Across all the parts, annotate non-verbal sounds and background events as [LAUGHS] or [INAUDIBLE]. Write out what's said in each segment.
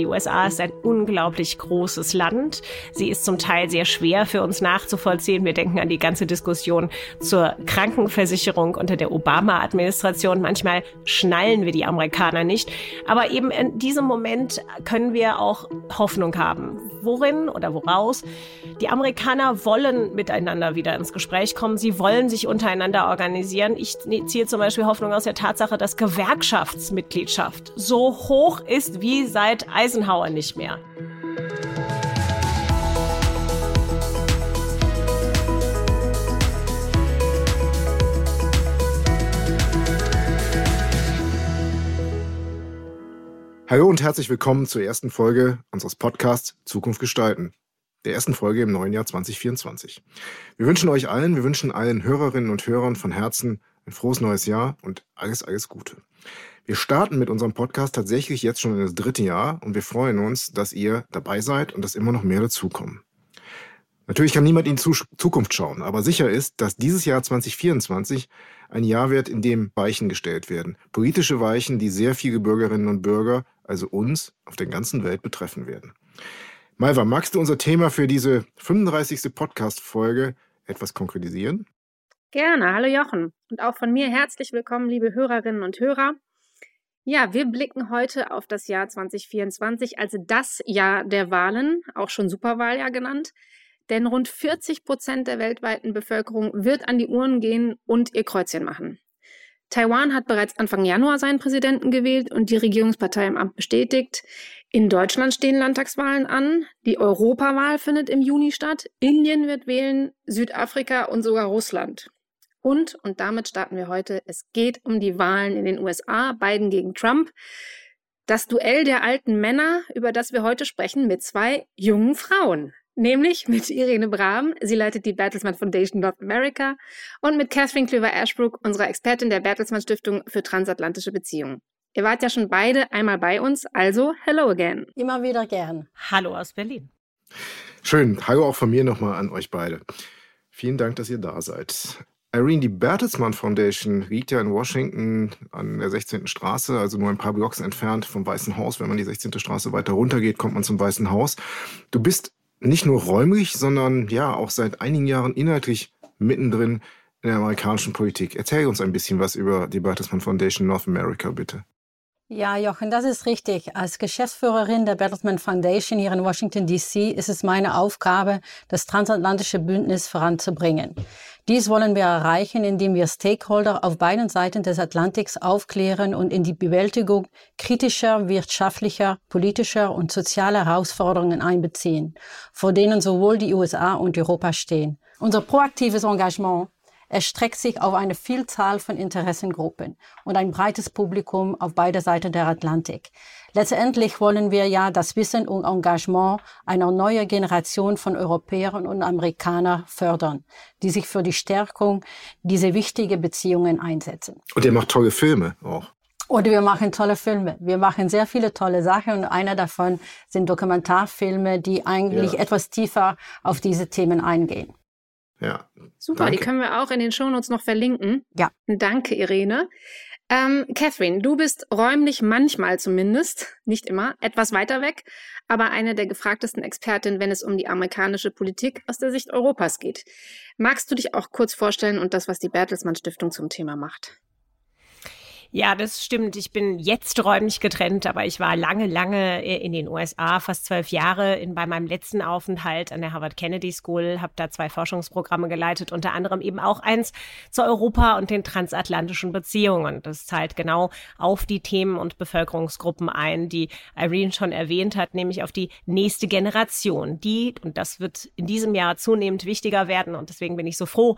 Die USA ist ein unglaublich großes Land. Sie ist zum Teil sehr schwer für uns nachzuvollziehen. Wir denken an die ganze Diskussion zur Krankenversicherung unter der Obama-Administration. Manchmal schnallen wir die Amerikaner nicht. Aber eben in diesem Moment können wir auch Hoffnung haben. Worin oder woraus? Die Amerikaner wollen miteinander wieder ins Gespräch kommen. Sie wollen sich untereinander organisieren. Ich ziehe zum Beispiel Hoffnung aus der Tatsache, dass Gewerkschaftsmitgliedschaft so hoch ist wie seit Eisenhower nicht mehr. Hallo und herzlich willkommen zur ersten Folge unseres Podcasts Zukunft gestalten, der ersten Folge im neuen Jahr 2024. Wir wünschen euch allen, wir wünschen allen Hörerinnen und Hörern von Herzen ein frohes neues Jahr und alles, alles Gute. Wir starten mit unserem Podcast tatsächlich jetzt schon in das dritte Jahr und wir freuen uns, dass ihr dabei seid und dass immer noch mehr dazukommen. Natürlich kann niemand in die Zukunft schauen, aber sicher ist, dass dieses Jahr 2024 ein Jahr wird, in dem Weichen gestellt werden. Politische Weichen, die sehr viele Bürgerinnen und Bürger also uns auf der ganzen Welt betreffen werden. Malva, magst du unser Thema für diese 35. Podcast-Folge etwas konkretisieren? Gerne. Hallo Jochen. Und auch von mir herzlich willkommen, liebe Hörerinnen und Hörer. Ja, wir blicken heute auf das Jahr 2024, also das Jahr der Wahlen, auch schon Superwahljahr genannt. Denn rund 40 Prozent der weltweiten Bevölkerung wird an die Uhren gehen und ihr Kreuzchen machen. Taiwan hat bereits Anfang Januar seinen Präsidenten gewählt und die Regierungspartei im Amt bestätigt. In Deutschland stehen Landtagswahlen an. Die Europawahl findet im Juni statt. Indien wird wählen, Südafrika und sogar Russland. Und, und damit starten wir heute, es geht um die Wahlen in den USA, Biden gegen Trump. Das Duell der alten Männer, über das wir heute sprechen, mit zwei jungen Frauen nämlich mit Irene Brahm. Sie leitet die Bertelsmann Foundation North America und mit Catherine Klöver-Ashbrook, unserer Expertin der Bertelsmann Stiftung für transatlantische Beziehungen. Ihr wart ja schon beide einmal bei uns, also hello again. Immer wieder gern. Hallo aus Berlin. Schön. Hallo auch von mir nochmal an euch beide. Vielen Dank, dass ihr da seid. Irene, die Bertelsmann Foundation liegt ja in Washington an der 16. Straße, also nur ein paar Blocks entfernt vom Weißen Haus. Wenn man die 16. Straße weiter runtergeht, kommt man zum Weißen Haus. Du bist nicht nur räumlich, sondern ja auch seit einigen Jahren inhaltlich mittendrin in der amerikanischen Politik. Erzähl uns ein bisschen was über die Bertelsmann Foundation North America, bitte. Ja, Jochen, das ist richtig. Als Geschäftsführerin der Bertelsmann Foundation hier in Washington, D.C. ist es meine Aufgabe, das transatlantische Bündnis voranzubringen. Dies wollen wir erreichen, indem wir Stakeholder auf beiden Seiten des Atlantiks aufklären und in die Bewältigung kritischer wirtschaftlicher, politischer und sozialer Herausforderungen einbeziehen, vor denen sowohl die USA und Europa stehen. Unser proaktives Engagement erstreckt sich auf eine Vielzahl von Interessengruppen und ein breites Publikum auf beider Seiten der Atlantik. Letztendlich wollen wir ja das Wissen und Engagement einer neuen Generation von Europäern und Amerikanern fördern, die sich für die Stärkung dieser wichtigen Beziehungen einsetzen. Und ihr macht tolle Filme auch. Oder wir machen tolle Filme. Wir machen sehr viele tolle Sachen und einer davon sind Dokumentarfilme, die eigentlich ja. etwas tiefer auf diese Themen eingehen. Ja. Super, danke. die können wir auch in den Shownotes noch verlinken. Ja. Danke, Irene. Ähm, Catherine, du bist räumlich manchmal zumindest, nicht immer, etwas weiter weg, aber eine der gefragtesten Expertinnen, wenn es um die amerikanische Politik aus der Sicht Europas geht. Magst du dich auch kurz vorstellen und das, was die Bertelsmann Stiftung zum Thema macht? Ja, das stimmt. Ich bin jetzt räumlich getrennt, aber ich war lange, lange äh, in den USA, fast zwölf Jahre in, bei meinem letzten Aufenthalt an der Harvard Kennedy School, habe da zwei Forschungsprogramme geleitet, unter anderem eben auch eins zu Europa und den transatlantischen Beziehungen. Das zahlt genau auf die Themen und Bevölkerungsgruppen ein, die Irene schon erwähnt hat, nämlich auf die nächste Generation. Die, und das wird in diesem Jahr zunehmend wichtiger werden und deswegen bin ich so froh,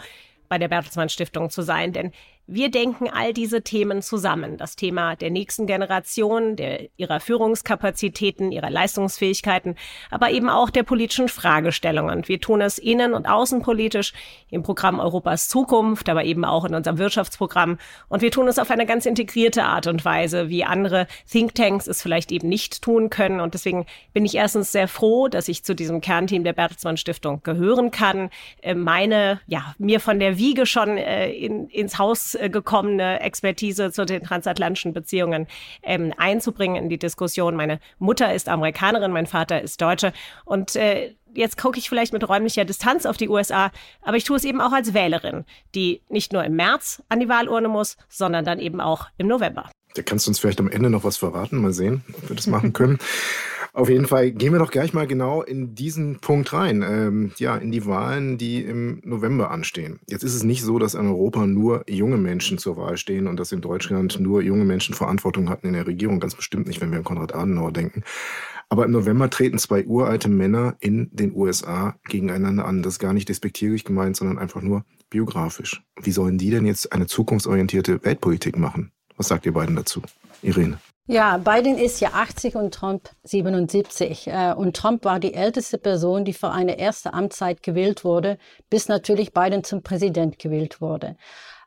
bei der Bertelsmann Stiftung zu sein, denn wir denken all diese Themen zusammen. Das Thema der nächsten Generation, der, ihrer Führungskapazitäten, ihrer Leistungsfähigkeiten, aber eben auch der politischen Fragestellungen. Wir tun es innen- und außenpolitisch im Programm Europas Zukunft, aber eben auch in unserem Wirtschaftsprogramm. Und wir tun es auf eine ganz integrierte Art und Weise, wie andere Thinktanks es vielleicht eben nicht tun können. Und deswegen bin ich erstens sehr froh, dass ich zu diesem Kernteam der Bertelsmann Stiftung gehören kann, äh, meine, ja, mir von der Wiege schon äh, in, ins Haus gekommene Expertise zu den transatlantischen Beziehungen ähm, einzubringen in die Diskussion. Meine Mutter ist Amerikanerin, mein Vater ist Deutsche und äh, jetzt gucke ich vielleicht mit räumlicher Distanz auf die USA, aber ich tue es eben auch als Wählerin, die nicht nur im März an die Wahlurne muss, sondern dann eben auch im November. Da kannst du uns vielleicht am Ende noch was verraten. Mal sehen, ob wir das machen können. [LAUGHS] Auf jeden Fall gehen wir doch gleich mal genau in diesen Punkt rein. Ähm, ja, in die Wahlen, die im November anstehen. Jetzt ist es nicht so, dass in Europa nur junge Menschen zur Wahl stehen und dass in Deutschland nur junge Menschen Verantwortung hatten in der Regierung. Ganz bestimmt nicht, wenn wir an Konrad Adenauer denken. Aber im November treten zwei uralte Männer in den USA gegeneinander an. Das ist gar nicht despektierlich gemeint, sondern einfach nur biografisch. Wie sollen die denn jetzt eine zukunftsorientierte Weltpolitik machen? Was sagt ihr beiden dazu? Irene. Ja, Biden ist ja 80 und Trump 77. Äh, und Trump war die älteste Person, die für eine erste Amtszeit gewählt wurde, bis natürlich Biden zum Präsident gewählt wurde.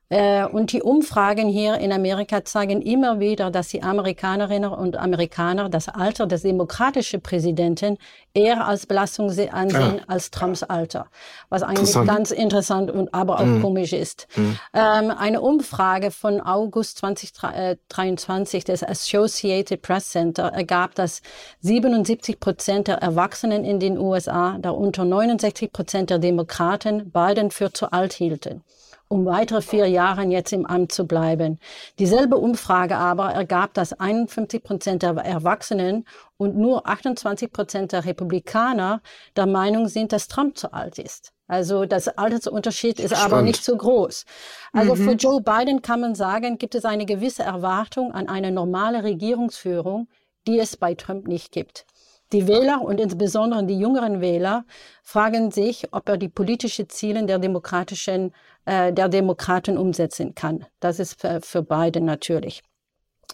Äh, und die Umfragen hier in Amerika zeigen immer wieder, dass die Amerikanerinnen und Amerikaner das Alter des demokratischen Präsidenten eher als Belastung ansehen ja. als Trumps Alter. Was eigentlich ganz interessant und aber auch mhm. komisch ist. Mhm. Ähm, eine Umfrage von August 2023 des Associated Press Center ergab, dass 77 Prozent der Erwachsenen in den USA, darunter 69 Prozent der Demokraten, Biden für zu alt hielten um weitere vier Jahre jetzt im Amt zu bleiben. Dieselbe Umfrage aber ergab, dass 51 Prozent der Erwachsenen und nur 28 Prozent der Republikaner der Meinung sind, dass Trump zu alt ist. Also das Altersunterschied ist Spannend. aber nicht so groß. Also mhm. für Joe Biden kann man sagen, gibt es eine gewisse Erwartung an eine normale Regierungsführung, die es bei Trump nicht gibt. Die Wähler und insbesondere die jüngeren Wähler fragen sich, ob er die politischen Ziele der demokratischen, äh, der Demokraten umsetzen kann. Das ist für, für beide natürlich.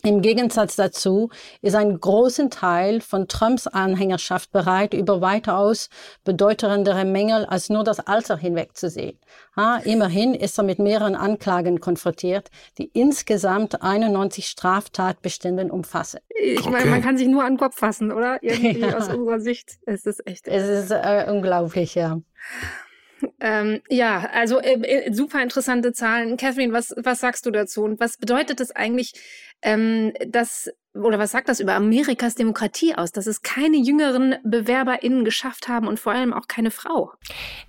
Im Gegensatz dazu ist ein großer Teil von Trumps Anhängerschaft bereit, über weitaus bedeutendere Mängel als nur das Alter hinwegzusehen. Ha, immerhin ist er mit mehreren Anklagen konfrontiert, die insgesamt 91 Straftatbeständen umfassen. Ich meine, man kann sich nur an den Kopf fassen, oder? [LAUGHS] Irgendwie ja. aus unserer Sicht. Es ist echt. Es ist äh, unglaublich, ja. Ähm, ja, also äh, äh, super interessante Zahlen. Catherine, was, was sagst du dazu? Und was bedeutet es eigentlich, ähm, dass oder was sagt das über Amerikas Demokratie aus, dass es keine jüngeren BewerberInnen geschafft haben und vor allem auch keine Frau?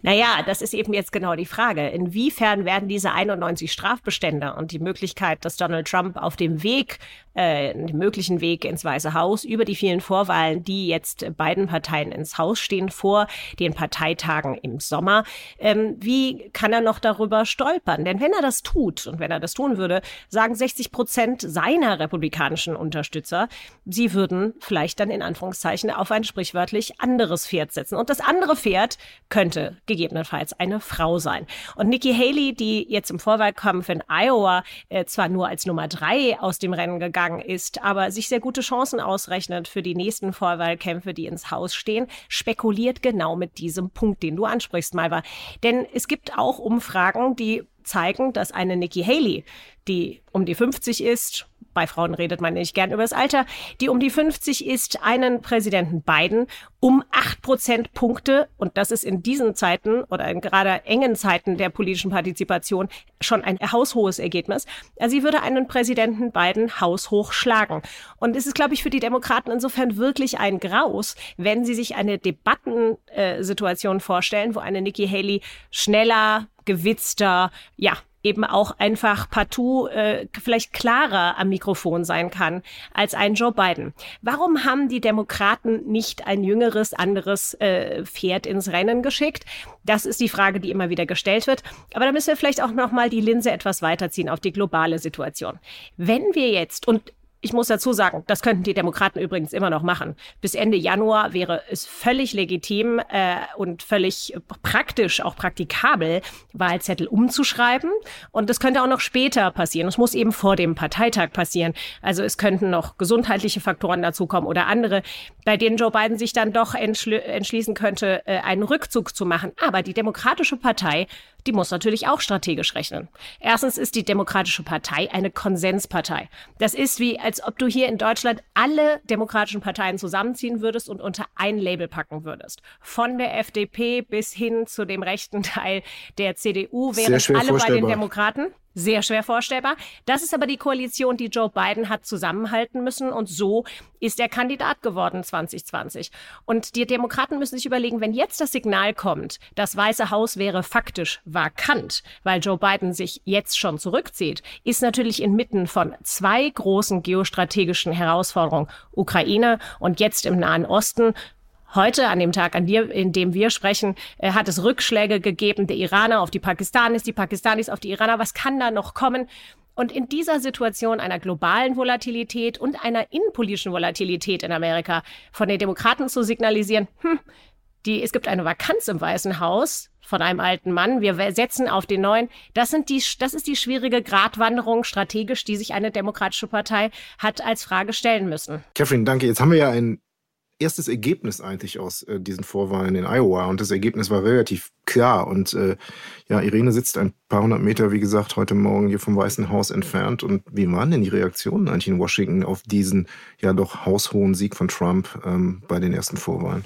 Naja, das ist eben jetzt genau die Frage. Inwiefern werden diese 91 Strafbestände und die Möglichkeit, dass Donald Trump auf dem Weg, äh, dem möglichen Weg ins Weiße Haus über die vielen Vorwahlen, die jetzt beiden Parteien ins Haus stehen, vor den Parteitagen im Sommer, ähm, wie kann er noch darüber stolpern? Denn wenn er das tut und wenn er das tun würde, sagen 60 Prozent seiner republikanischen Unterstützer, Unterstützer, sie würden vielleicht dann in Anführungszeichen auf ein sprichwörtlich anderes Pferd setzen. Und das andere Pferd könnte gegebenenfalls eine Frau sein. Und Nikki Haley, die jetzt im Vorwahlkampf in Iowa äh, zwar nur als Nummer drei aus dem Rennen gegangen ist, aber sich sehr gute Chancen ausrechnet für die nächsten Vorwahlkämpfe, die ins Haus stehen, spekuliert genau mit diesem Punkt, den du ansprichst, Malva. Denn es gibt auch Umfragen, die zeigen, dass eine Nikki Haley, die um die 50 ist, bei Frauen redet man nicht gern über das Alter, die um die 50 ist, einen Präsidenten Biden um acht Prozentpunkte, und das ist in diesen Zeiten oder in gerade engen Zeiten der politischen Partizipation schon ein haushohes Ergebnis. Also sie würde einen Präsidenten Biden haushoch schlagen. Und es ist, glaube ich, für die Demokraten insofern wirklich ein Graus, wenn sie sich eine Debattensituation vorstellen, wo eine Nikki Haley schneller, gewitzter, ja, eben auch einfach partout äh, vielleicht klarer am Mikrofon sein kann als ein Joe Biden. Warum haben die Demokraten nicht ein jüngeres, anderes äh, Pferd ins Rennen geschickt? Das ist die Frage, die immer wieder gestellt wird. Aber da müssen wir vielleicht auch noch mal die Linse etwas weiterziehen auf die globale Situation. Wenn wir jetzt und ich muss dazu sagen, das könnten die Demokraten übrigens immer noch machen. Bis Ende Januar wäre es völlig legitim äh, und völlig praktisch, auch praktikabel, Wahlzettel umzuschreiben. Und das könnte auch noch später passieren. Es muss eben vor dem Parteitag passieren. Also es könnten noch gesundheitliche Faktoren dazukommen oder andere, bei denen Joe Biden sich dann doch entschließen könnte, äh, einen Rückzug zu machen. Aber die Demokratische Partei die muss natürlich auch strategisch rechnen. Erstens ist die Demokratische Partei eine Konsenspartei. Das ist wie, als ob du hier in Deutschland alle demokratischen Parteien zusammenziehen würdest und unter ein Label packen würdest. Von der FDP bis hin zu dem rechten Teil der CDU wären alle bei den Demokraten. Sehr schwer vorstellbar. Das ist aber die Koalition, die Joe Biden hat zusammenhalten müssen. Und so ist er Kandidat geworden 2020. Und die Demokraten müssen sich überlegen, wenn jetzt das Signal kommt, das Weiße Haus wäre faktisch vakant, weil Joe Biden sich jetzt schon zurückzieht, ist natürlich inmitten von zwei großen geostrategischen Herausforderungen, Ukraine und jetzt im Nahen Osten, Heute, an dem Tag, an dir, in dem wir sprechen, äh, hat es Rückschläge gegeben, der Iraner auf die Pakistanis, die Pakistanis auf die Iraner. Was kann da noch kommen? Und in dieser Situation einer globalen Volatilität und einer innenpolitischen Volatilität in Amerika von den Demokraten zu signalisieren, hm, die, es gibt eine Vakanz im Weißen Haus von einem alten Mann, wir setzen auf den neuen. Das sind die, das ist die schwierige Gratwanderung strategisch, die sich eine demokratische Partei hat als Frage stellen müssen. Catherine, danke. Jetzt haben wir ja ein erstes Ergebnis eigentlich aus äh, diesen Vorwahlen in Iowa. Und das Ergebnis war relativ klar. Und äh, ja, Irene sitzt ein paar hundert Meter, wie gesagt, heute Morgen hier vom Weißen Haus entfernt. Und wie waren denn die Reaktionen eigentlich in Washington auf diesen ja doch haushohen Sieg von Trump ähm, bei den ersten Vorwahlen?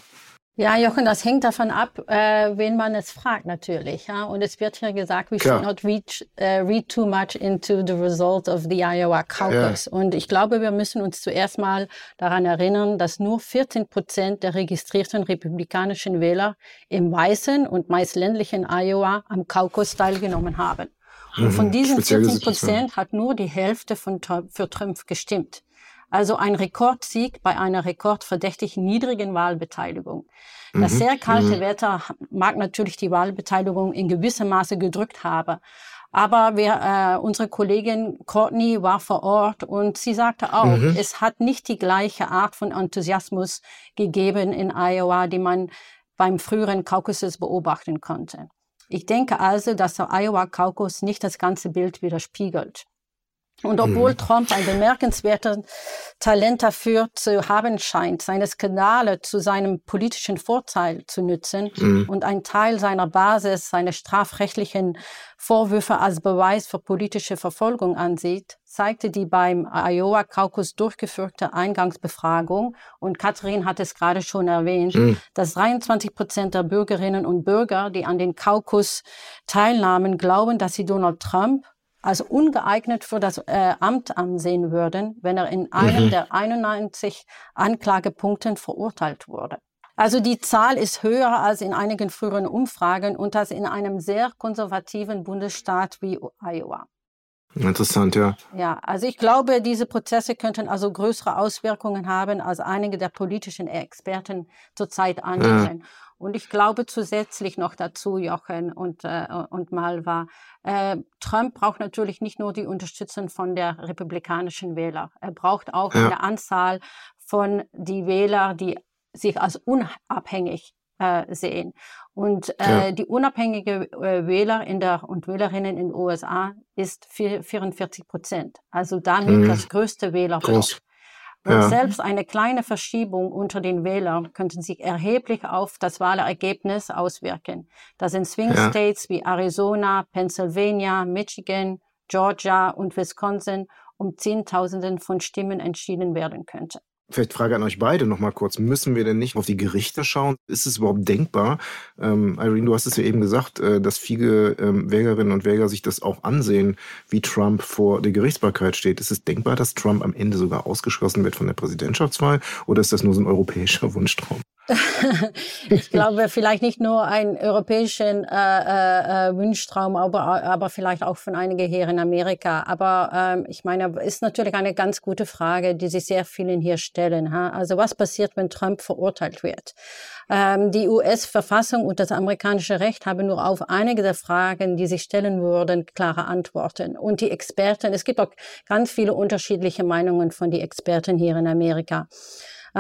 Ja, Jochen, das hängt davon ab, äh, wen man es fragt natürlich. Ja? Und es wird hier gesagt, we Klar. should not reach, uh, read too much into the result of the Iowa Caucus. Ja. Und ich glaube, wir müssen uns zuerst mal daran erinnern, dass nur 14 Prozent der registrierten republikanischen Wähler im weißen und meist ländlichen Iowa am Caucus teilgenommen haben. Und von mhm. diesen 14 Prozent hat nur die Hälfte von, für Trump gestimmt. Also ein Rekordsieg bei einer rekordverdächtig niedrigen Wahlbeteiligung. Das mhm. sehr kalte mhm. Wetter mag natürlich die Wahlbeteiligung in gewissem Maße gedrückt haben. Aber wir, äh, unsere Kollegin Courtney war vor Ort und sie sagte auch, mhm. es hat nicht die gleiche Art von Enthusiasmus gegeben in Iowa, die man beim früheren Kaukasus beobachten konnte. Ich denke also, dass der Iowa Kaukus nicht das ganze Bild widerspiegelt. Und obwohl mhm. Trump ein bemerkenswertes Talent dafür zu haben scheint, seine Skandale zu seinem politischen Vorteil zu nützen mhm. und ein Teil seiner Basis seine strafrechtlichen Vorwürfe als Beweis für politische Verfolgung ansieht, zeigte die beim Iowa Caucus durchgeführte Eingangsbefragung, und Katrin hat es gerade schon erwähnt, mhm. dass 23 Prozent der Bürgerinnen und Bürger, die an den Caucus teilnahmen, glauben, dass sie Donald Trump als ungeeignet für das äh, Amt ansehen würden, wenn er in einem mhm. der 91 Anklagepunkten verurteilt wurde. Also die Zahl ist höher als in einigen früheren Umfragen und das in einem sehr konservativen Bundesstaat wie Iowa. Interessant, ja. Ja, also ich glaube, diese Prozesse könnten also größere Auswirkungen haben, als einige der politischen Experten zurzeit annehmen. Ja. Und ich glaube zusätzlich noch dazu, Jochen und, äh, und Malva, äh, Trump braucht natürlich nicht nur die Unterstützung von der republikanischen Wähler. Er braucht auch ja. eine Anzahl von die Wähler, die sich als unabhängig äh, sehen. Und äh, ja. die unabhängige äh, Wähler in der und Wählerinnen in den USA ist 44 Prozent. Also damit mhm. das größte Wählerblock. Und ja. selbst eine kleine Verschiebung unter den Wählern könnte sich erheblich auf das Wahlergebnis auswirken. Das in Swing ja. States wie Arizona, Pennsylvania, Michigan, Georgia und Wisconsin um Zehntausenden von Stimmen entschieden werden könnte. Vielleicht Frage an euch beide nochmal kurz. Müssen wir denn nicht auf die Gerichte schauen? Ist es überhaupt denkbar? Ähm, Irene, du hast es ja eben gesagt, äh, dass viele ähm, Wählerinnen und Wähler sich das auch ansehen, wie Trump vor der Gerichtsbarkeit steht. Ist es denkbar, dass Trump am Ende sogar ausgeschlossen wird von der Präsidentschaftswahl? Oder ist das nur so ein europäischer [LAUGHS] Wunschtraum? [LAUGHS] ich glaube, vielleicht nicht nur einen europäischen äh, äh, äh, Wunschtraum, aber, aber vielleicht auch von einigen hier in Amerika. Aber ähm, ich meine, ist natürlich eine ganz gute Frage, die sich sehr vielen hier stellen. Ha? Also was passiert, wenn Trump verurteilt wird? Ähm, die US-Verfassung und das amerikanische Recht haben nur auf einige der Fragen, die sich stellen würden, klare Antworten. Und die Experten, es gibt auch ganz viele unterschiedliche Meinungen von den Experten hier in Amerika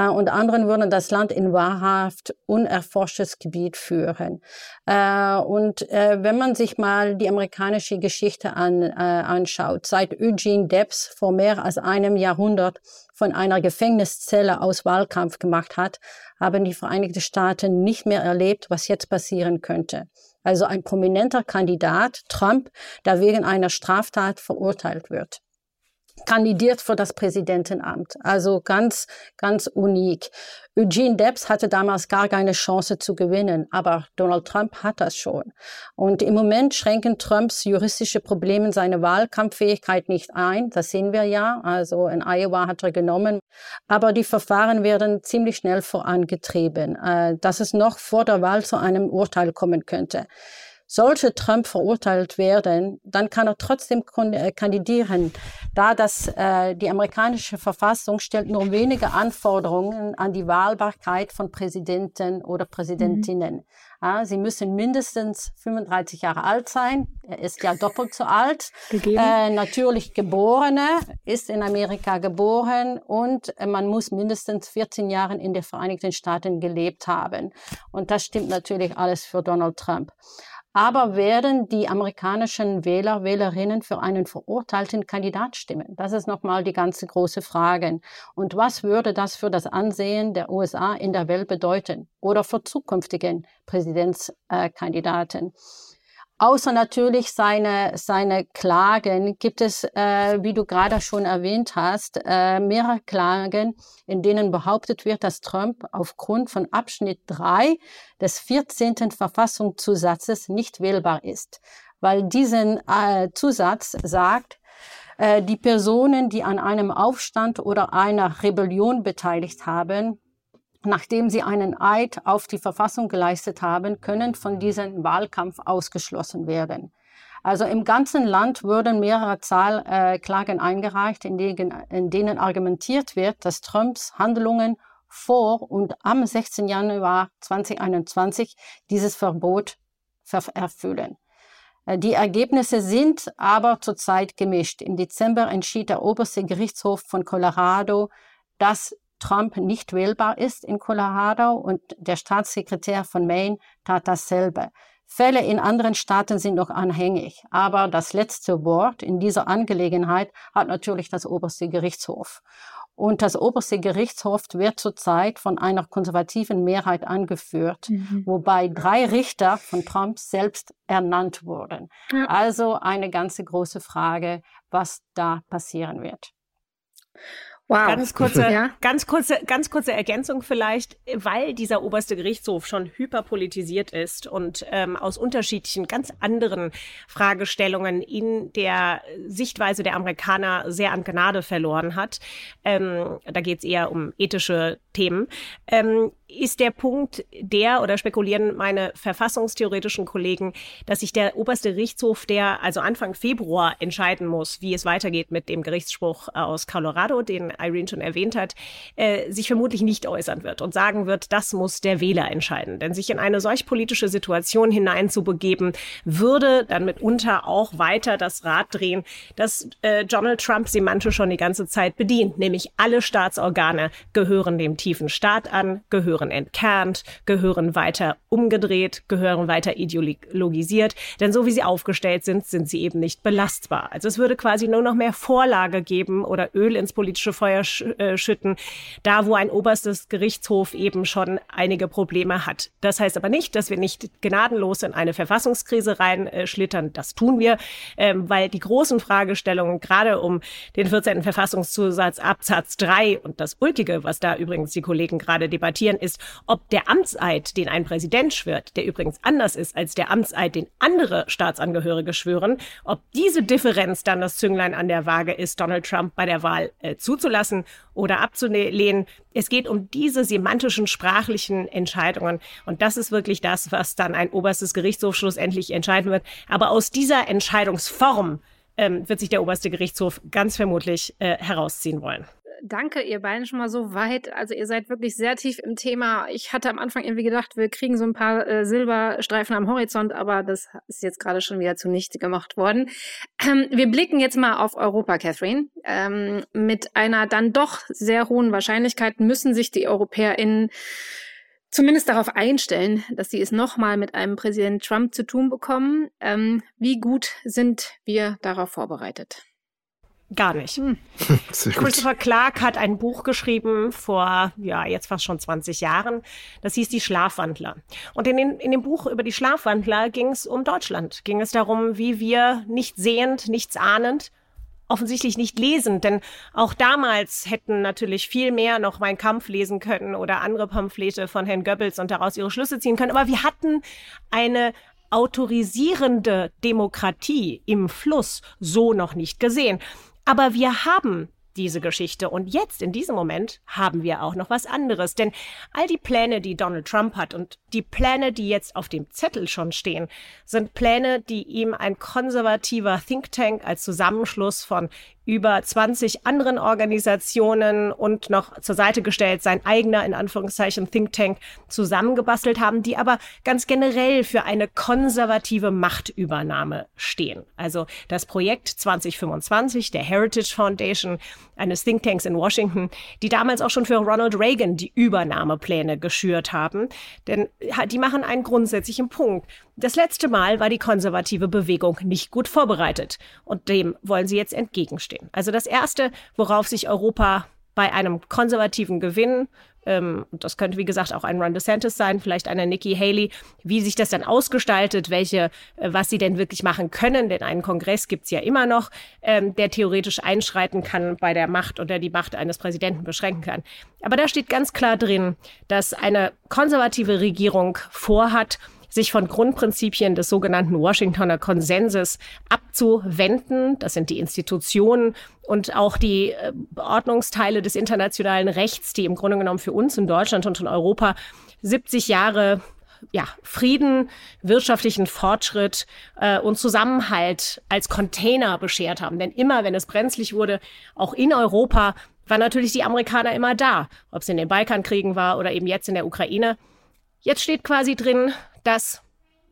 und anderen würden das Land in wahrhaft unerforschtes Gebiet führen. Äh, und äh, wenn man sich mal die amerikanische Geschichte an, äh, anschaut, seit Eugene Debs vor mehr als einem Jahrhundert von einer Gefängniszelle aus Wahlkampf gemacht hat, haben die Vereinigten Staaten nicht mehr erlebt, was jetzt passieren könnte. Also ein prominenter Kandidat, Trump, der wegen einer Straftat verurteilt wird. Kandidiert für das Präsidentenamt. Also ganz, ganz unik. Eugene Debs hatte damals gar keine Chance zu gewinnen, aber Donald Trump hat das schon. Und im Moment schränken Trumps juristische Probleme seine Wahlkampffähigkeit nicht ein. Das sehen wir ja. Also in Iowa hat er genommen. Aber die Verfahren werden ziemlich schnell vorangetrieben, äh, dass es noch vor der Wahl zu einem Urteil kommen könnte. Sollte Trump verurteilt werden, dann kann er trotzdem äh, kandidieren, da das, äh, die amerikanische Verfassung stellt nur wenige Anforderungen an die Wahlbarkeit von Präsidenten oder Präsidentinnen. Mhm. Ja, sie müssen mindestens 35 Jahre alt sein. Er ist ja doppelt so alt. Äh, natürlich Geborene, ist in Amerika geboren und man muss mindestens 14 Jahre in den Vereinigten Staaten gelebt haben. Und das stimmt natürlich alles für Donald Trump. Aber werden die amerikanischen Wähler, Wählerinnen für einen verurteilten Kandidat stimmen? Das ist nochmal die ganze große Frage. Und was würde das für das Ansehen der USA in der Welt bedeuten oder für zukünftigen Präsidentskandidaten? Außer natürlich seine, seine Klagen gibt es, äh, wie du gerade schon erwähnt hast, äh, mehrere Klagen, in denen behauptet wird, dass Trump aufgrund von Abschnitt 3 des 14. Verfassungszusatzes nicht wählbar ist, weil diesen äh, Zusatz sagt, äh, die Personen, die an einem Aufstand oder einer Rebellion beteiligt haben, nachdem sie einen Eid auf die Verfassung geleistet haben, können von diesem Wahlkampf ausgeschlossen werden. Also im ganzen Land wurden mehrere Zahl, äh, Klagen eingereicht, in denen, in denen argumentiert wird, dass Trumps Handlungen vor und am 16. Januar 2021 dieses Verbot erfüllen. Äh, die Ergebnisse sind aber zurzeit gemischt. Im Dezember entschied der oberste Gerichtshof von Colorado, dass Trump nicht wählbar ist in Colorado und der Staatssekretär von Maine tat dasselbe. Fälle in anderen Staaten sind noch anhängig, aber das letzte Wort in dieser Angelegenheit hat natürlich das oberste Gerichtshof. Und das oberste Gerichtshof wird zurzeit von einer konservativen Mehrheit angeführt, mhm. wobei drei Richter von Trump selbst ernannt wurden. Ja. Also eine ganze große Frage, was da passieren wird. Wow. Ganz kurze, [LAUGHS] ja? ganz kurze, ganz kurze Ergänzung vielleicht, weil dieser oberste Gerichtshof schon hyperpolitisiert ist und ähm, aus unterschiedlichen, ganz anderen Fragestellungen in der Sichtweise der Amerikaner sehr an Gnade verloren hat. Ähm, da geht es eher um ethische Themen. Ähm, ist der Punkt der, oder spekulieren meine verfassungstheoretischen Kollegen, dass sich der oberste Gerichtshof, der also Anfang Februar entscheiden muss, wie es weitergeht mit dem Gerichtsspruch aus Colorado, den Irene schon erwähnt hat, äh, sich vermutlich nicht äußern wird und sagen wird, das muss der Wähler entscheiden. Denn sich in eine solch politische Situation hineinzubegeben, würde dann mitunter auch weiter das Rad drehen, das äh, Donald Trump semantisch schon die ganze Zeit bedient, nämlich alle Staatsorgane gehören dem tiefen Staat an, gehören gehören entkernt, gehören weiter umgedreht, gehören weiter ideologisiert. Denn so wie sie aufgestellt sind, sind sie eben nicht belastbar. Also es würde quasi nur noch mehr Vorlage geben oder Öl ins politische Feuer sch äh, schütten, da wo ein oberstes Gerichtshof eben schon einige Probleme hat. Das heißt aber nicht, dass wir nicht gnadenlos in eine Verfassungskrise reinschlittern. Äh, das tun wir, ähm, weil die großen Fragestellungen gerade um den 14. Verfassungszusatz Absatz 3 und das Ulkige, was da übrigens die Kollegen gerade debattieren, ist, ob der Amtseid, den ein Präsident schwört, der übrigens anders ist als der Amtseid, den andere Staatsangehörige schwören, ob diese Differenz dann das Zünglein an der Waage ist, Donald Trump bei der Wahl äh, zuzulassen oder abzulehnen. Es geht um diese semantischen, sprachlichen Entscheidungen. Und das ist wirklich das, was dann ein oberstes Gerichtshof schlussendlich entscheiden wird. Aber aus dieser Entscheidungsform ähm, wird sich der oberste Gerichtshof ganz vermutlich äh, herausziehen wollen danke ihr beiden schon mal so weit. Also ihr seid wirklich sehr tief im Thema. Ich hatte am Anfang irgendwie gedacht, wir kriegen so ein paar äh, Silberstreifen am Horizont, aber das ist jetzt gerade schon wieder zunichte gemacht worden. Ähm, wir blicken jetzt mal auf Europa, Catherine. Ähm, mit einer dann doch sehr hohen Wahrscheinlichkeit müssen sich die EuropäerInnen zumindest darauf einstellen, dass sie es nochmal mit einem Präsident Trump zu tun bekommen. Ähm, wie gut sind wir darauf vorbereitet? Gar nicht. Hm. [LAUGHS] Christopher Clark hat ein Buch geschrieben vor, ja, jetzt fast schon 20 Jahren. Das hieß Die Schlafwandler. Und in, den, in dem Buch über die Schlafwandler ging es um Deutschland. Ging es darum, wie wir nicht sehend, nichts ahnend offensichtlich nicht lesen, denn auch damals hätten natürlich viel mehr noch Mein Kampf lesen können oder andere Pamphlete von Herrn Goebbels und daraus ihre Schlüsse ziehen können. Aber wir hatten eine autorisierende Demokratie im Fluss so noch nicht gesehen. Aber wir haben diese Geschichte. Und jetzt, in diesem Moment, haben wir auch noch was anderes. Denn all die Pläne, die Donald Trump hat und die Pläne, die jetzt auf dem Zettel schon stehen, sind Pläne, die ihm ein konservativer Think Tank als Zusammenschluss von über 20 anderen Organisationen und noch zur Seite gestellt sein eigener, in Anführungszeichen, Think Tank zusammengebastelt haben, die aber ganz generell für eine konservative Machtübernahme stehen. Also das Projekt 2025 der Heritage Foundation, eines Think Tanks in Washington, die damals auch schon für Ronald Reagan die Übernahmepläne geschürt haben. Denn die machen einen grundsätzlichen Punkt. Das letzte Mal war die konservative Bewegung nicht gut vorbereitet und dem wollen sie jetzt entgegenstehen. Also das Erste, worauf sich Europa bei einem konservativen Gewinn, ähm, das könnte wie gesagt auch ein Ron DeSantis sein, vielleicht eine Nikki Haley, wie sich das dann ausgestaltet, welche, äh, was sie denn wirklich machen können, denn einen Kongress gibt's ja immer noch, ähm, der theoretisch einschreiten kann bei der Macht oder die Macht eines Präsidenten beschränken kann. Aber da steht ganz klar drin, dass eine konservative Regierung vorhat, sich von Grundprinzipien des sogenannten Washingtoner Konsenses abzuwenden. Das sind die Institutionen und auch die äh, Ordnungsteile des internationalen Rechts, die im Grunde genommen für uns in Deutschland und in Europa 70 Jahre ja, Frieden, wirtschaftlichen Fortschritt äh, und Zusammenhalt als Container beschert haben. Denn immer, wenn es brenzlig wurde, auch in Europa, waren natürlich die Amerikaner immer da, ob es in den Balkankriegen war oder eben jetzt in der Ukraine. Jetzt steht quasi drin, dass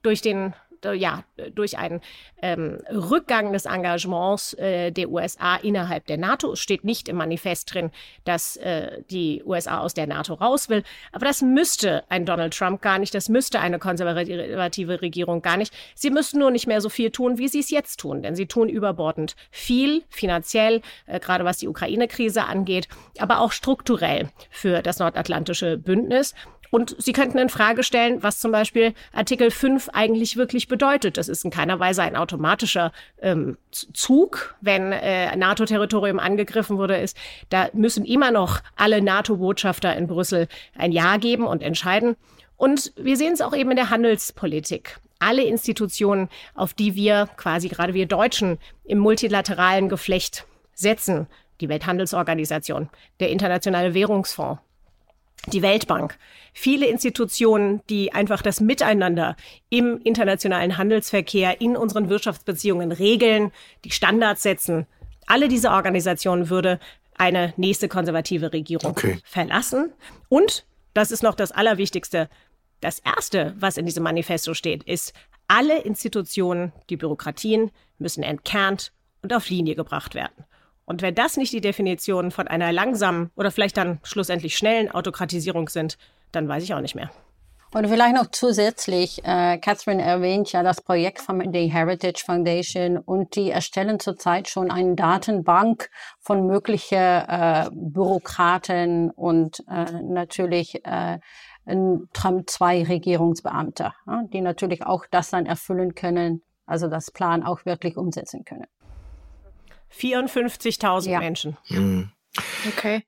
durch den ja, durch einen ähm, Rückgang des Engagements äh, der USA innerhalb der NATO. Es steht nicht im Manifest drin, dass äh, die USA aus der NATO raus will. Aber das müsste ein Donald Trump gar nicht, das müsste eine konservative Regierung gar nicht. Sie müssten nur nicht mehr so viel tun, wie sie es jetzt tun. Denn sie tun überbordend viel, finanziell, äh, gerade was die Ukraine-Krise angeht, aber auch strukturell für das nordatlantische Bündnis. Und Sie könnten in Frage stellen, was zum Beispiel Artikel 5 eigentlich wirklich bedeutet. Das ist in keiner Weise ein automatischer ähm, Zug, wenn äh, NATO-Territorium angegriffen wurde, ist, da müssen immer noch alle NATO-Botschafter in Brüssel ein Ja geben und entscheiden. Und wir sehen es auch eben in der Handelspolitik. Alle Institutionen, auf die wir quasi gerade wir Deutschen im multilateralen Geflecht setzen, die Welthandelsorganisation, der Internationale Währungsfonds, die Weltbank, viele Institutionen, die einfach das Miteinander im internationalen Handelsverkehr, in unseren Wirtschaftsbeziehungen regeln, die Standards setzen. Alle diese Organisationen würde eine nächste konservative Regierung okay. verlassen. Und, das ist noch das Allerwichtigste, das Erste, was in diesem Manifesto steht, ist, alle Institutionen, die Bürokratien müssen entkernt und auf Linie gebracht werden. Und wenn das nicht die Definition von einer langsamen oder vielleicht dann schlussendlich schnellen Autokratisierung sind, dann weiß ich auch nicht mehr. Und vielleicht noch zusätzlich, äh, Catherine erwähnt ja das Projekt von der Heritage Foundation und die erstellen zurzeit schon eine Datenbank von möglichen äh, Bürokraten und äh, natürlich äh, Trump 2 Regierungsbeamte, ja, die natürlich auch das dann erfüllen können, also das Plan auch wirklich umsetzen können. 54.000 ja. Menschen. Mhm. Okay.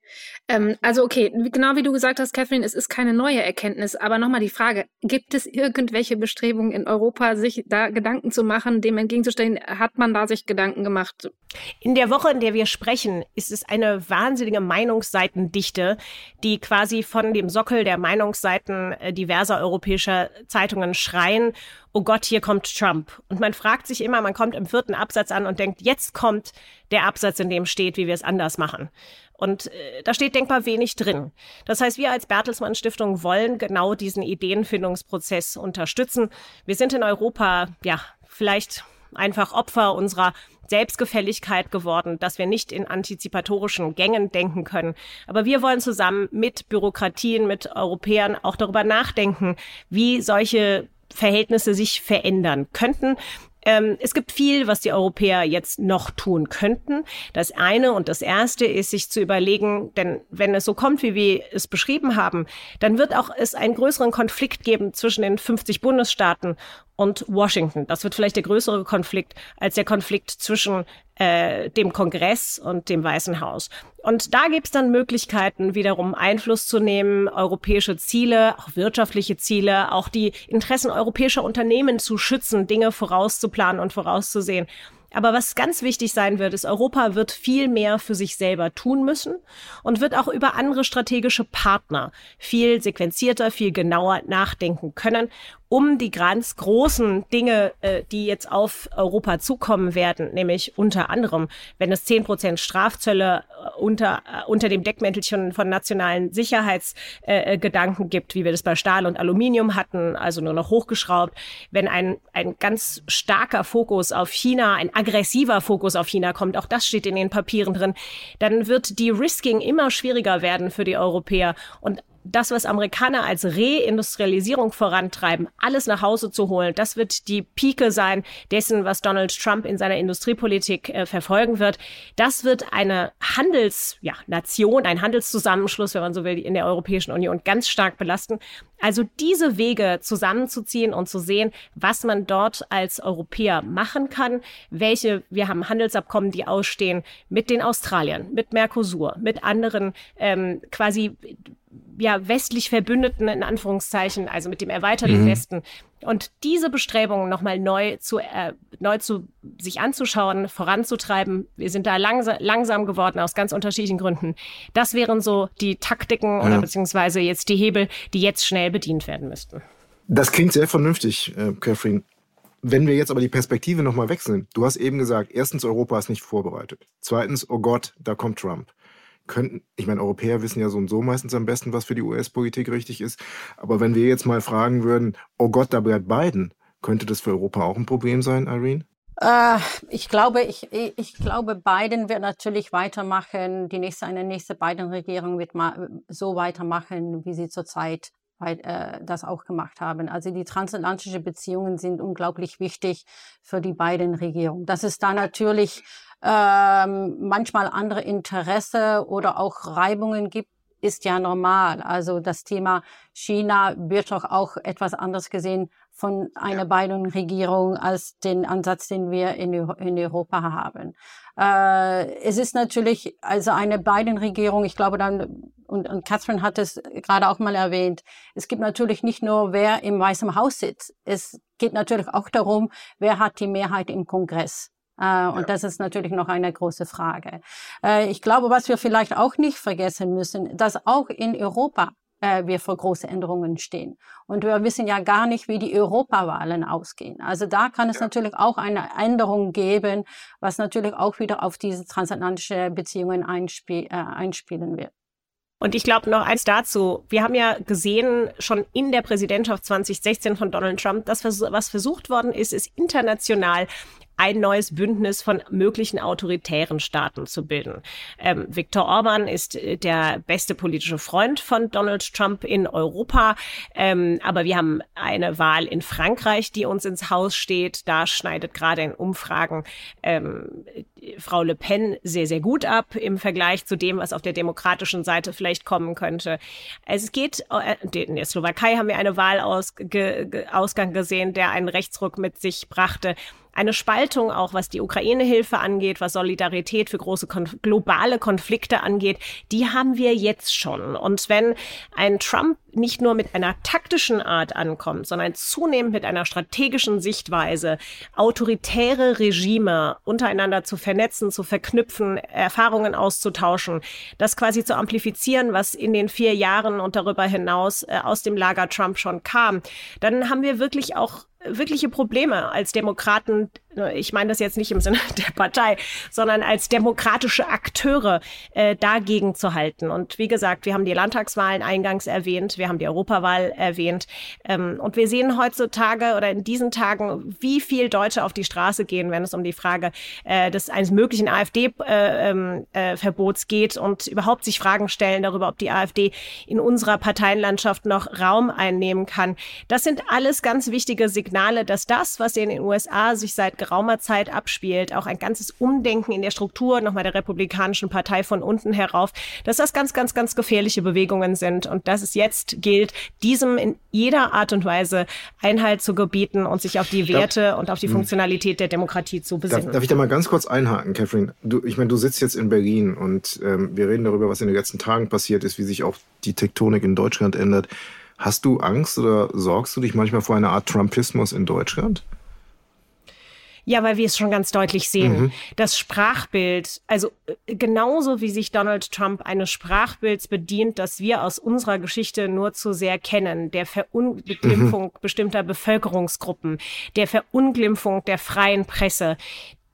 Ähm, also okay, genau wie du gesagt hast, Catherine, es ist keine neue Erkenntnis, aber nochmal die Frage, gibt es irgendwelche Bestrebungen in Europa, sich da Gedanken zu machen, dem entgegenzustellen? Hat man da sich Gedanken gemacht? In der Woche, in der wir sprechen, ist es eine wahnsinnige Meinungsseitendichte, die quasi von dem Sockel der Meinungsseiten äh, diverser europäischer Zeitungen schreien oh Gott, hier kommt Trump. Und man fragt sich immer, man kommt im vierten Absatz an und denkt, jetzt kommt der Absatz, in dem steht, wie wir es anders machen. Und äh, da steht denkbar wenig drin. Das heißt, wir als Bertelsmann Stiftung wollen genau diesen Ideenfindungsprozess unterstützen. Wir sind in Europa, ja, vielleicht einfach Opfer unserer Selbstgefälligkeit geworden, dass wir nicht in antizipatorischen Gängen denken können. Aber wir wollen zusammen mit Bürokratien, mit Europäern auch darüber nachdenken, wie solche Verhältnisse sich verändern könnten. Ähm, es gibt viel, was die Europäer jetzt noch tun könnten. Das eine und das erste ist, sich zu überlegen, denn wenn es so kommt, wie wir es beschrieben haben, dann wird auch es einen größeren Konflikt geben zwischen den 50 Bundesstaaten und Washington. Das wird vielleicht der größere Konflikt als der Konflikt zwischen äh, dem Kongress und dem Weißen Haus. Und da gibt es dann Möglichkeiten, wiederum Einfluss zu nehmen, europäische Ziele, auch wirtschaftliche Ziele, auch die Interessen europäischer Unternehmen zu schützen, Dinge vorauszuplanen und vorauszusehen. Aber was ganz wichtig sein wird, ist, Europa wird viel mehr für sich selber tun müssen und wird auch über andere strategische Partner viel sequenzierter, viel genauer nachdenken können um die ganz großen Dinge, äh, die jetzt auf Europa zukommen werden, nämlich unter anderem, wenn es zehn Prozent Strafzölle äh, unter, äh, unter dem Deckmäntelchen von nationalen Sicherheitsgedanken äh, gibt, wie wir das bei Stahl und Aluminium hatten, also nur noch hochgeschraubt, wenn ein, ein ganz starker Fokus auf China, ein aggressiver Fokus auf China kommt, auch das steht in den Papieren drin, dann wird die Risking immer schwieriger werden für die Europäer. Und das, was Amerikaner als Reindustrialisierung vorantreiben, alles nach Hause zu holen, das wird die Pike sein dessen, was Donald Trump in seiner Industriepolitik äh, verfolgen wird. Das wird eine Handelsnation, ja, ein Handelszusammenschluss, wenn man so will, in der Europäischen Union ganz stark belasten. Also diese Wege zusammenzuziehen und zu sehen, was man dort als Europäer machen kann, welche, wir haben Handelsabkommen, die ausstehen mit den Australiern, mit Mercosur, mit anderen ähm, quasi ja, westlich Verbündeten in Anführungszeichen, also mit dem erweiterten mhm. Westen. Und diese Bestrebungen nochmal neu zu, äh, neu zu sich anzuschauen, voranzutreiben, wir sind da langsam, langsam geworden aus ganz unterschiedlichen Gründen. Das wären so die Taktiken ja. oder beziehungsweise jetzt die Hebel, die jetzt schnell bedient werden müssten. Das klingt sehr vernünftig, äh, Catherine. Wenn wir jetzt aber die Perspektive nochmal wechseln, du hast eben gesagt, erstens, Europa ist nicht vorbereitet. Zweitens, oh Gott, da kommt Trump könnten, ich meine, Europäer wissen ja so und so meistens am besten, was für die US-Politik richtig ist. Aber wenn wir jetzt mal fragen würden, oh Gott, da bleibt Biden, könnte das für Europa auch ein Problem sein, Irene? Äh, ich glaube, ich, ich glaube, Biden wird natürlich weitermachen. Die nächste, eine nächste Biden-Regierung wird so weitermachen, wie sie zurzeit äh, das auch gemacht haben. Also die transatlantischen Beziehungen sind unglaublich wichtig für die beiden Regierungen. Dass es da natürlich ähm, manchmal andere Interesse oder auch Reibungen gibt, ist ja normal. Also das Thema China wird doch auch etwas anders gesehen von einer beiden Regierung als den Ansatz, den wir in, in Europa haben. Äh, es ist natürlich also eine beiden Regierung, ich glaube dann, und, und Catherine hat es gerade auch mal erwähnt, es gibt natürlich nicht nur, wer im Weißen Haus sitzt. Es geht natürlich auch darum, wer hat die Mehrheit im Kongress. Äh, und ja. das ist natürlich noch eine große Frage. Äh, ich glaube, was wir vielleicht auch nicht vergessen müssen, dass auch in Europa äh, wir vor große Änderungen stehen. Und wir wissen ja gar nicht, wie die Europawahlen ausgehen. Also da kann es ja. natürlich auch eine Änderung geben, was natürlich auch wieder auf diese transatlantische Beziehungen einspiel äh, einspielen wird. Und ich glaube noch eins dazu. Wir haben ja gesehen, schon in der Präsidentschaft 2016 von Donald Trump, das, was versucht worden ist, ist international ein neues Bündnis von möglichen autoritären Staaten zu bilden. Ähm, Viktor Orban ist äh, der beste politische Freund von Donald Trump in Europa, ähm, aber wir haben eine Wahl in Frankreich, die uns ins Haus steht. Da schneidet gerade in Umfragen ähm, Frau Le Pen sehr, sehr gut ab im Vergleich zu dem, was auf der demokratischen Seite vielleicht kommen könnte. Es geht, äh, in der Slowakei haben wir eine Wahlausgang gesehen, der einen Rechtsruck mit sich brachte eine Spaltung auch, was die Ukraine-Hilfe angeht, was Solidarität für große konf globale Konflikte angeht, die haben wir jetzt schon. Und wenn ein Trump nicht nur mit einer taktischen Art ankommt, sondern zunehmend mit einer strategischen Sichtweise, autoritäre Regime untereinander zu vernetzen, zu verknüpfen, Erfahrungen auszutauschen, das quasi zu amplifizieren, was in den vier Jahren und darüber hinaus äh, aus dem Lager Trump schon kam, dann haben wir wirklich auch wirkliche Probleme als Demokraten ich meine das jetzt nicht im Sinne [LAUGHS] der Partei, sondern als demokratische Akteure äh, dagegen zu halten. Und wie gesagt, wir haben die Landtagswahlen eingangs erwähnt, wir haben die Europawahl erwähnt. Ähm, und wir sehen heutzutage oder in diesen Tagen, wie viel Deutsche auf die Straße gehen, wenn es um die Frage äh, des eines möglichen AfD-Verbots äh, äh, geht und überhaupt sich Fragen stellen darüber, ob die AfD in unserer Parteienlandschaft noch Raum einnehmen kann. Das sind alles ganz wichtige Signale, dass das, was in den USA sich seit geraumer Zeit abspielt, auch ein ganzes Umdenken in der Struktur nochmal der Republikanischen Partei von unten herauf, dass das ganz, ganz, ganz gefährliche Bewegungen sind und dass es jetzt gilt, diesem in jeder Art und Weise Einhalt zu gebieten und sich auf die Werte ja. und auf die hm. Funktionalität der Demokratie zu besinnen. Darf, darf ich da mal ganz kurz einhaken, Catherine? Du, ich meine, du sitzt jetzt in Berlin und ähm, wir reden darüber, was in den letzten Tagen passiert ist, wie sich auch die Tektonik in Deutschland ändert. Hast du Angst oder sorgst du dich manchmal vor einer Art Trumpismus in Deutschland? Ja, weil wir es schon ganz deutlich sehen. Mhm. Das Sprachbild, also äh, genauso wie sich Donald Trump eines Sprachbilds bedient, das wir aus unserer Geschichte nur zu sehr kennen, der Verunglimpfung mhm. bestimmter Bevölkerungsgruppen, der Verunglimpfung der freien Presse,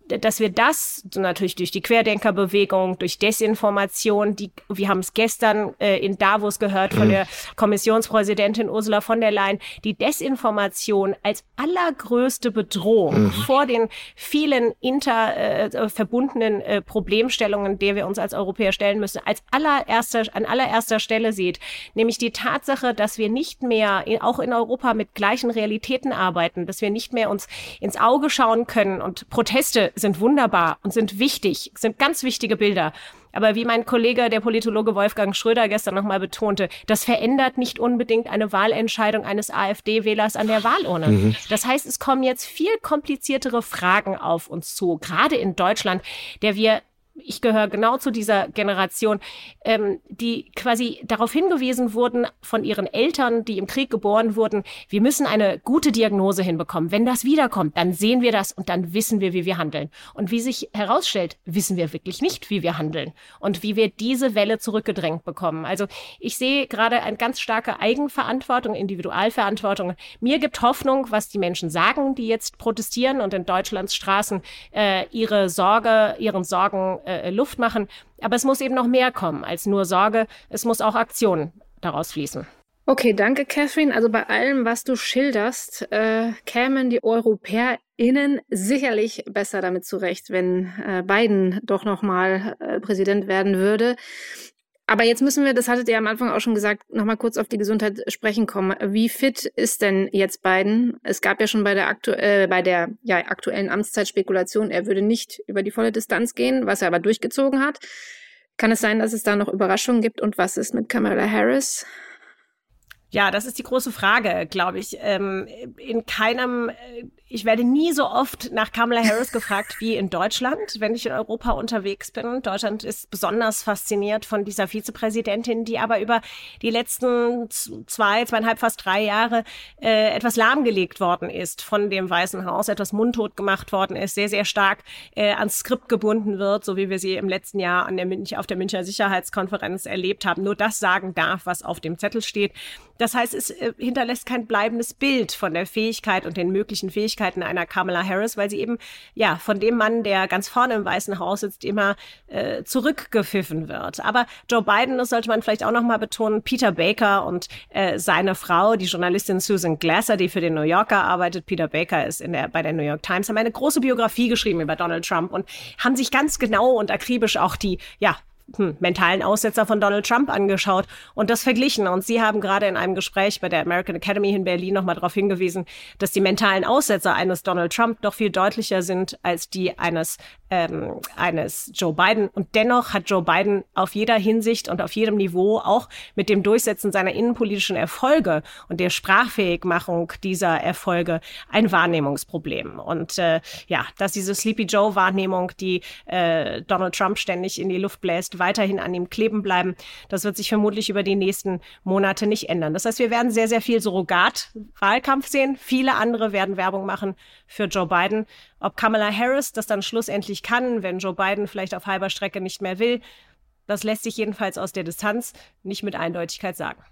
dass wir das natürlich durch die Querdenkerbewegung, durch Desinformation, die wir haben es gestern äh, in Davos gehört von mhm. der Kommissionspräsidentin Ursula von der Leyen, die Desinformation als allergrößte Bedrohung mhm. vor den vielen inter äh, verbundenen äh, Problemstellungen, der wir uns als Europäer stellen müssen, als allererster an allererster Stelle sieht, nämlich die Tatsache, dass wir nicht mehr in, auch in Europa mit gleichen Realitäten arbeiten, dass wir nicht mehr uns ins Auge schauen können und Proteste sind wunderbar und sind wichtig, sind ganz wichtige Bilder. Aber wie mein Kollege, der Politologe Wolfgang Schröder gestern nochmal betonte, das verändert nicht unbedingt eine Wahlentscheidung eines AfD-Wählers an der Wahlurne. Mhm. Das heißt, es kommen jetzt viel kompliziertere Fragen auf uns zu, gerade in Deutschland, der wir ich gehöre genau zu dieser Generation, ähm, die quasi darauf hingewiesen wurden von ihren Eltern, die im Krieg geboren wurden, wir müssen eine gute Diagnose hinbekommen. Wenn das wiederkommt, dann sehen wir das und dann wissen wir, wie wir handeln. Und wie sich herausstellt, wissen wir wirklich nicht, wie wir handeln und wie wir diese Welle zurückgedrängt bekommen. Also ich sehe gerade eine ganz starke Eigenverantwortung, Individualverantwortung. Mir gibt Hoffnung, was die Menschen sagen, die jetzt protestieren und in Deutschlands Straßen äh, ihre Sorge, ihren Sorgen äh, Luft machen. Aber es muss eben noch mehr kommen als nur Sorge. Es muss auch Aktion daraus fließen. Okay, danke, Catherine. Also bei allem, was du schilderst, äh, kämen die EuropäerInnen sicherlich besser damit zurecht, wenn äh, Biden doch nochmal äh, Präsident werden würde. Aber jetzt müssen wir, das hattet ihr am Anfang auch schon gesagt, nochmal kurz auf die Gesundheit sprechen kommen. Wie fit ist denn jetzt Biden? Es gab ja schon bei der, aktu äh, bei der ja, aktuellen Amtszeit Spekulation, er würde nicht über die volle Distanz gehen, was er aber durchgezogen hat. Kann es sein, dass es da noch Überraschungen gibt? Und was ist mit Kamala Harris? Ja, das ist die große Frage, glaube ich. Ähm, in keinem, äh, ich werde nie so oft nach Kamala Harris gefragt wie in Deutschland, wenn ich in Europa unterwegs bin. Deutschland ist besonders fasziniert von dieser Vizepräsidentin, die aber über die letzten zwei, zweieinhalb, fast drei Jahre äh, etwas lahmgelegt worden ist von dem Weißen Haus, etwas mundtot gemacht worden ist, sehr, sehr stark äh, ans Skript gebunden wird, so wie wir sie im letzten Jahr an der Münch, auf der Münchner Sicherheitskonferenz erlebt haben. Nur das sagen darf, was auf dem Zettel steht. Das heißt, es äh, hinterlässt kein bleibendes Bild von der Fähigkeit und den möglichen Fähigkeiten einer Kamala Harris, weil sie eben ja von dem Mann, der ganz vorne im Weißen Haus sitzt, immer äh, zurückgepfiffen wird. Aber Joe Biden, das sollte man vielleicht auch noch mal betonen, Peter Baker und äh, seine Frau, die Journalistin Susan Glasser, die für den New Yorker arbeitet, Peter Baker ist in der bei der New York Times, haben eine große Biografie geschrieben über Donald Trump und haben sich ganz genau und akribisch auch die ja hm, mentalen Aussetzer von Donald Trump angeschaut und das verglichen. Und Sie haben gerade in einem Gespräch bei der American Academy in Berlin nochmal darauf hingewiesen, dass die mentalen Aussetzer eines Donald Trump doch viel deutlicher sind als die eines, ähm, eines Joe Biden. Und dennoch hat Joe Biden auf jeder Hinsicht und auf jedem Niveau auch mit dem Durchsetzen seiner innenpolitischen Erfolge und der Sprachfähigmachung dieser Erfolge ein Wahrnehmungsproblem. Und äh, ja, dass diese Sleepy Joe-Wahrnehmung, die äh, Donald Trump ständig in die Luft bläst, weiterhin an ihm kleben bleiben. Das wird sich vermutlich über die nächsten Monate nicht ändern. Das heißt, wir werden sehr, sehr viel Surrogat-Wahlkampf sehen. Viele andere werden Werbung machen für Joe Biden. Ob Kamala Harris das dann schlussendlich kann, wenn Joe Biden vielleicht auf halber Strecke nicht mehr will, das lässt sich jedenfalls aus der Distanz nicht mit Eindeutigkeit sagen.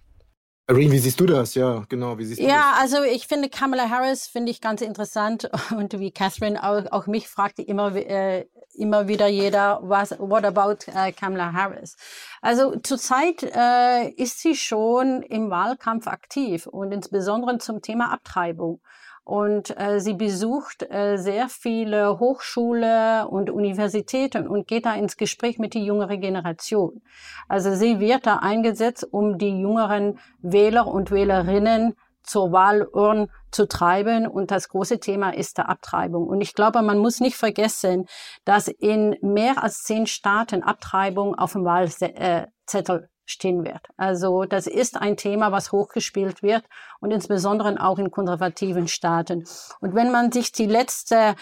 Irene, wie siehst du das? Ja, genau. Wie siehst du ja, das? also ich finde Kamala Harris finde ich ganz interessant [LAUGHS] und wie Catherine auch, auch mich fragte immer äh, immer wieder jeder, was, what about äh, Kamala Harris? Also zurzeit äh, ist sie schon im Wahlkampf aktiv und insbesondere zum Thema Abtreibung. Und äh, sie besucht äh, sehr viele Hochschule und Universitäten und geht da ins Gespräch mit der jüngeren Generation. Also sie wird da eingesetzt, um die jüngeren Wähler und Wählerinnen zur Wahlurne zu treiben. Und das große Thema ist der Abtreibung. Und ich glaube, man muss nicht vergessen, dass in mehr als zehn Staaten Abtreibung auf dem Wahlzettel stehen wird. Also das ist ein Thema, was hochgespielt wird und insbesondere auch in konservativen Staaten. Und wenn man sich die letzte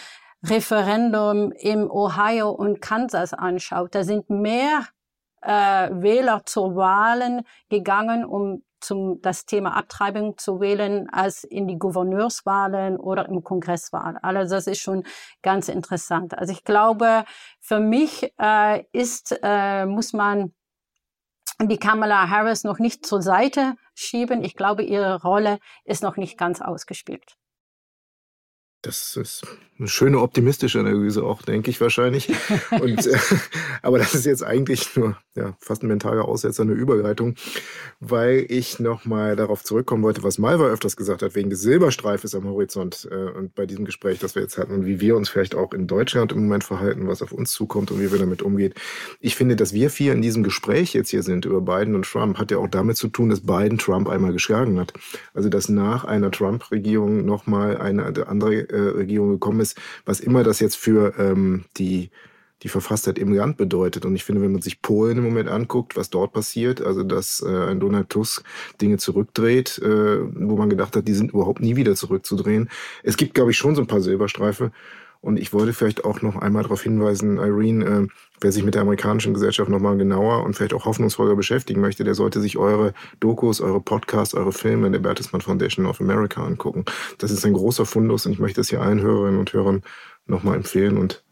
Referendum im Ohio und Kansas anschaut, da sind mehr äh, Wähler zur Wahlen gegangen, um zum das Thema Abtreibung zu wählen, als in die Gouverneurswahlen oder im Kongresswahl. Also das ist schon ganz interessant. Also ich glaube, für mich äh, ist äh, muss man die Kamala Harris noch nicht zur Seite schieben. Ich glaube, ihre Rolle ist noch nicht ganz ausgespielt. Das ist eine schöne optimistische Analyse auch, denke ich wahrscheinlich. [LAUGHS] Und, äh, aber das ist jetzt eigentlich nur ja, fast ein mentaler Aussetzer, eine Überleitung, weil ich nochmal darauf zurückkommen wollte, was Malva öfters gesagt hat, wegen des Silberstreifes am Horizont äh, und bei diesem Gespräch, das wir jetzt hatten und wie wir uns vielleicht auch in Deutschland im Moment verhalten, was auf uns zukommt und wie wir damit umgehen. Ich finde, dass wir vier in diesem Gespräch jetzt hier sind über Biden und Trump, hat ja auch damit zu tun, dass Biden Trump einmal geschlagen hat. Also dass nach einer Trump-Regierung nochmal eine andere Regierung gekommen ist, was immer das jetzt für ähm, die die Verfasstheit im Land bedeutet. Und ich finde, wenn man sich Polen im Moment anguckt, was dort passiert, also dass äh, ein Donald Tusk Dinge zurückdreht, äh, wo man gedacht hat, die sind überhaupt nie wieder zurückzudrehen. Es gibt, glaube ich, schon so ein paar Silberstreife. Und ich wollte vielleicht auch noch einmal darauf hinweisen, Irene, äh, wer sich mit der amerikanischen Gesellschaft nochmal genauer und vielleicht auch hoffnungsvoller beschäftigen möchte, der sollte sich eure Dokus, eure Podcasts, eure Filme der Bertelsmann Foundation of America angucken. Das ist ein großer Fundus und ich möchte es hier allen Hörerinnen und Hörern nochmal empfehlen und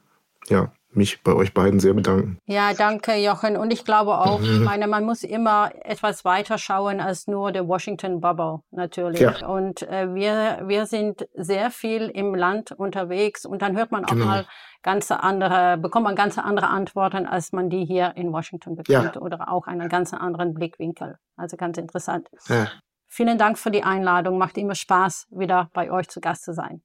ja, mich bei euch beiden sehr bedanken. Ja, danke, Jochen. Und ich glaube auch, ich [LAUGHS] meine, man muss immer etwas weiter schauen als nur der Washington Bubble, natürlich. Ja. Und äh, wir, wir sind sehr viel im Land unterwegs und dann hört man auch genau. mal ganz andere, bekommt man ganz andere Antworten, als man die hier in Washington bekommt ja. oder auch einen ganz anderen Blickwinkel. Also ganz interessant. Ja. Vielen Dank für die Einladung. Macht immer Spaß, wieder bei euch zu Gast zu sein.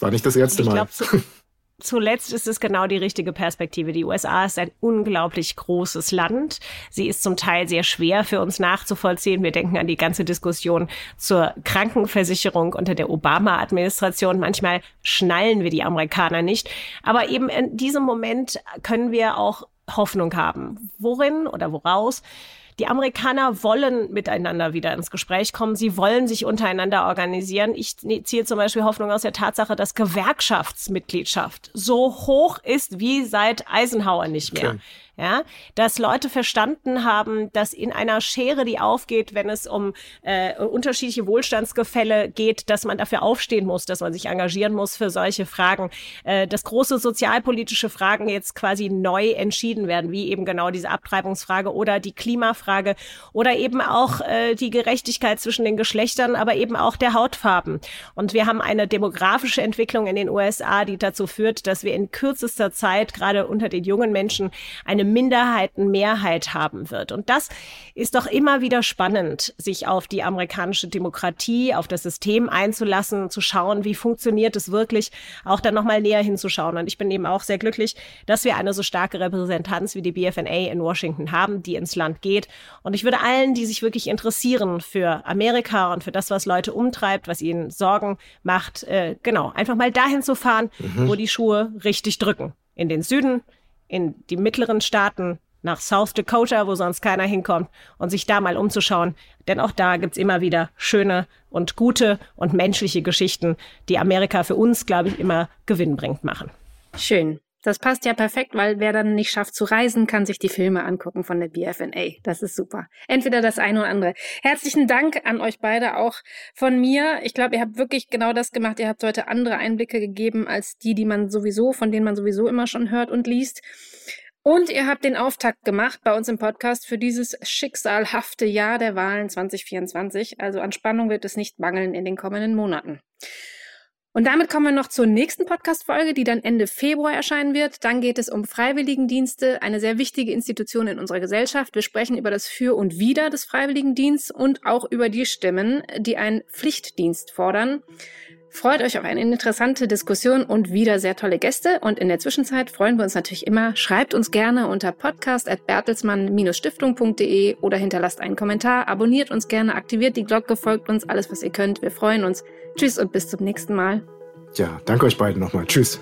War nicht das erste Mal. Ich glaub, [LAUGHS] zuletzt ist es genau die richtige Perspektive. Die USA ist ein unglaublich großes Land. Sie ist zum Teil sehr schwer für uns nachzuvollziehen. Wir denken an die ganze Diskussion zur Krankenversicherung unter der Obama-Administration. Manchmal schnallen wir die Amerikaner nicht. Aber eben in diesem Moment können wir auch Hoffnung haben. Worin oder woraus? Die Amerikaner wollen miteinander wieder ins Gespräch kommen. Sie wollen sich untereinander organisieren. Ich ziehe zum Beispiel Hoffnung aus der Tatsache, dass Gewerkschaftsmitgliedschaft so hoch ist wie seit Eisenhower nicht mehr. Okay ja, dass Leute verstanden haben, dass in einer Schere, die aufgeht, wenn es um äh, unterschiedliche Wohlstandsgefälle geht, dass man dafür aufstehen muss, dass man sich engagieren muss für solche Fragen, äh, dass große sozialpolitische Fragen jetzt quasi neu entschieden werden, wie eben genau diese Abtreibungsfrage oder die Klimafrage oder eben auch äh, die Gerechtigkeit zwischen den Geschlechtern, aber eben auch der Hautfarben. Und wir haben eine demografische Entwicklung in den USA, die dazu führt, dass wir in kürzester Zeit gerade unter den jungen Menschen eine Minderheitenmehrheit haben wird. Und das ist doch immer wieder spannend, sich auf die amerikanische Demokratie, auf das System einzulassen, zu schauen, wie funktioniert es wirklich, auch dann nochmal näher hinzuschauen. Und ich bin eben auch sehr glücklich, dass wir eine so starke Repräsentanz wie die BFNA in Washington haben, die ins Land geht. Und ich würde allen, die sich wirklich interessieren für Amerika und für das, was Leute umtreibt, was ihnen Sorgen macht, äh, genau, einfach mal dahin zu fahren, mhm. wo die Schuhe richtig drücken. In den Süden, in die mittleren Staaten nach South Dakota, wo sonst keiner hinkommt, und sich da mal umzuschauen. Denn auch da gibt's immer wieder schöne und gute und menschliche Geschichten, die Amerika für uns, glaube ich, immer gewinnbringend machen. Schön. Das passt ja perfekt, weil wer dann nicht schafft zu reisen, kann sich die Filme angucken von der BFNA. Das ist super. Entweder das eine oder andere. Herzlichen Dank an euch beide auch von mir. Ich glaube, ihr habt wirklich genau das gemacht. Ihr habt heute andere Einblicke gegeben als die, die man sowieso, von denen man sowieso immer schon hört und liest. Und ihr habt den Auftakt gemacht bei uns im Podcast für dieses schicksalhafte Jahr der Wahlen 2024. Also an Spannung wird es nicht mangeln in den kommenden Monaten. Und damit kommen wir noch zur nächsten Podcast-Folge, die dann Ende Februar erscheinen wird. Dann geht es um Freiwilligendienste, eine sehr wichtige Institution in unserer Gesellschaft. Wir sprechen über das Für und Wider des Freiwilligendienstes und auch über die Stimmen, die einen Pflichtdienst fordern. Freut euch auf eine interessante Diskussion und wieder sehr tolle Gäste. Und in der Zwischenzeit freuen wir uns natürlich immer. Schreibt uns gerne unter podcast.bertelsmann-stiftung.de oder hinterlasst einen Kommentar. Abonniert uns gerne, aktiviert die Glocke, folgt uns, alles was ihr könnt. Wir freuen uns. Tschüss und bis zum nächsten Mal. Ja, danke euch beiden nochmal. Tschüss.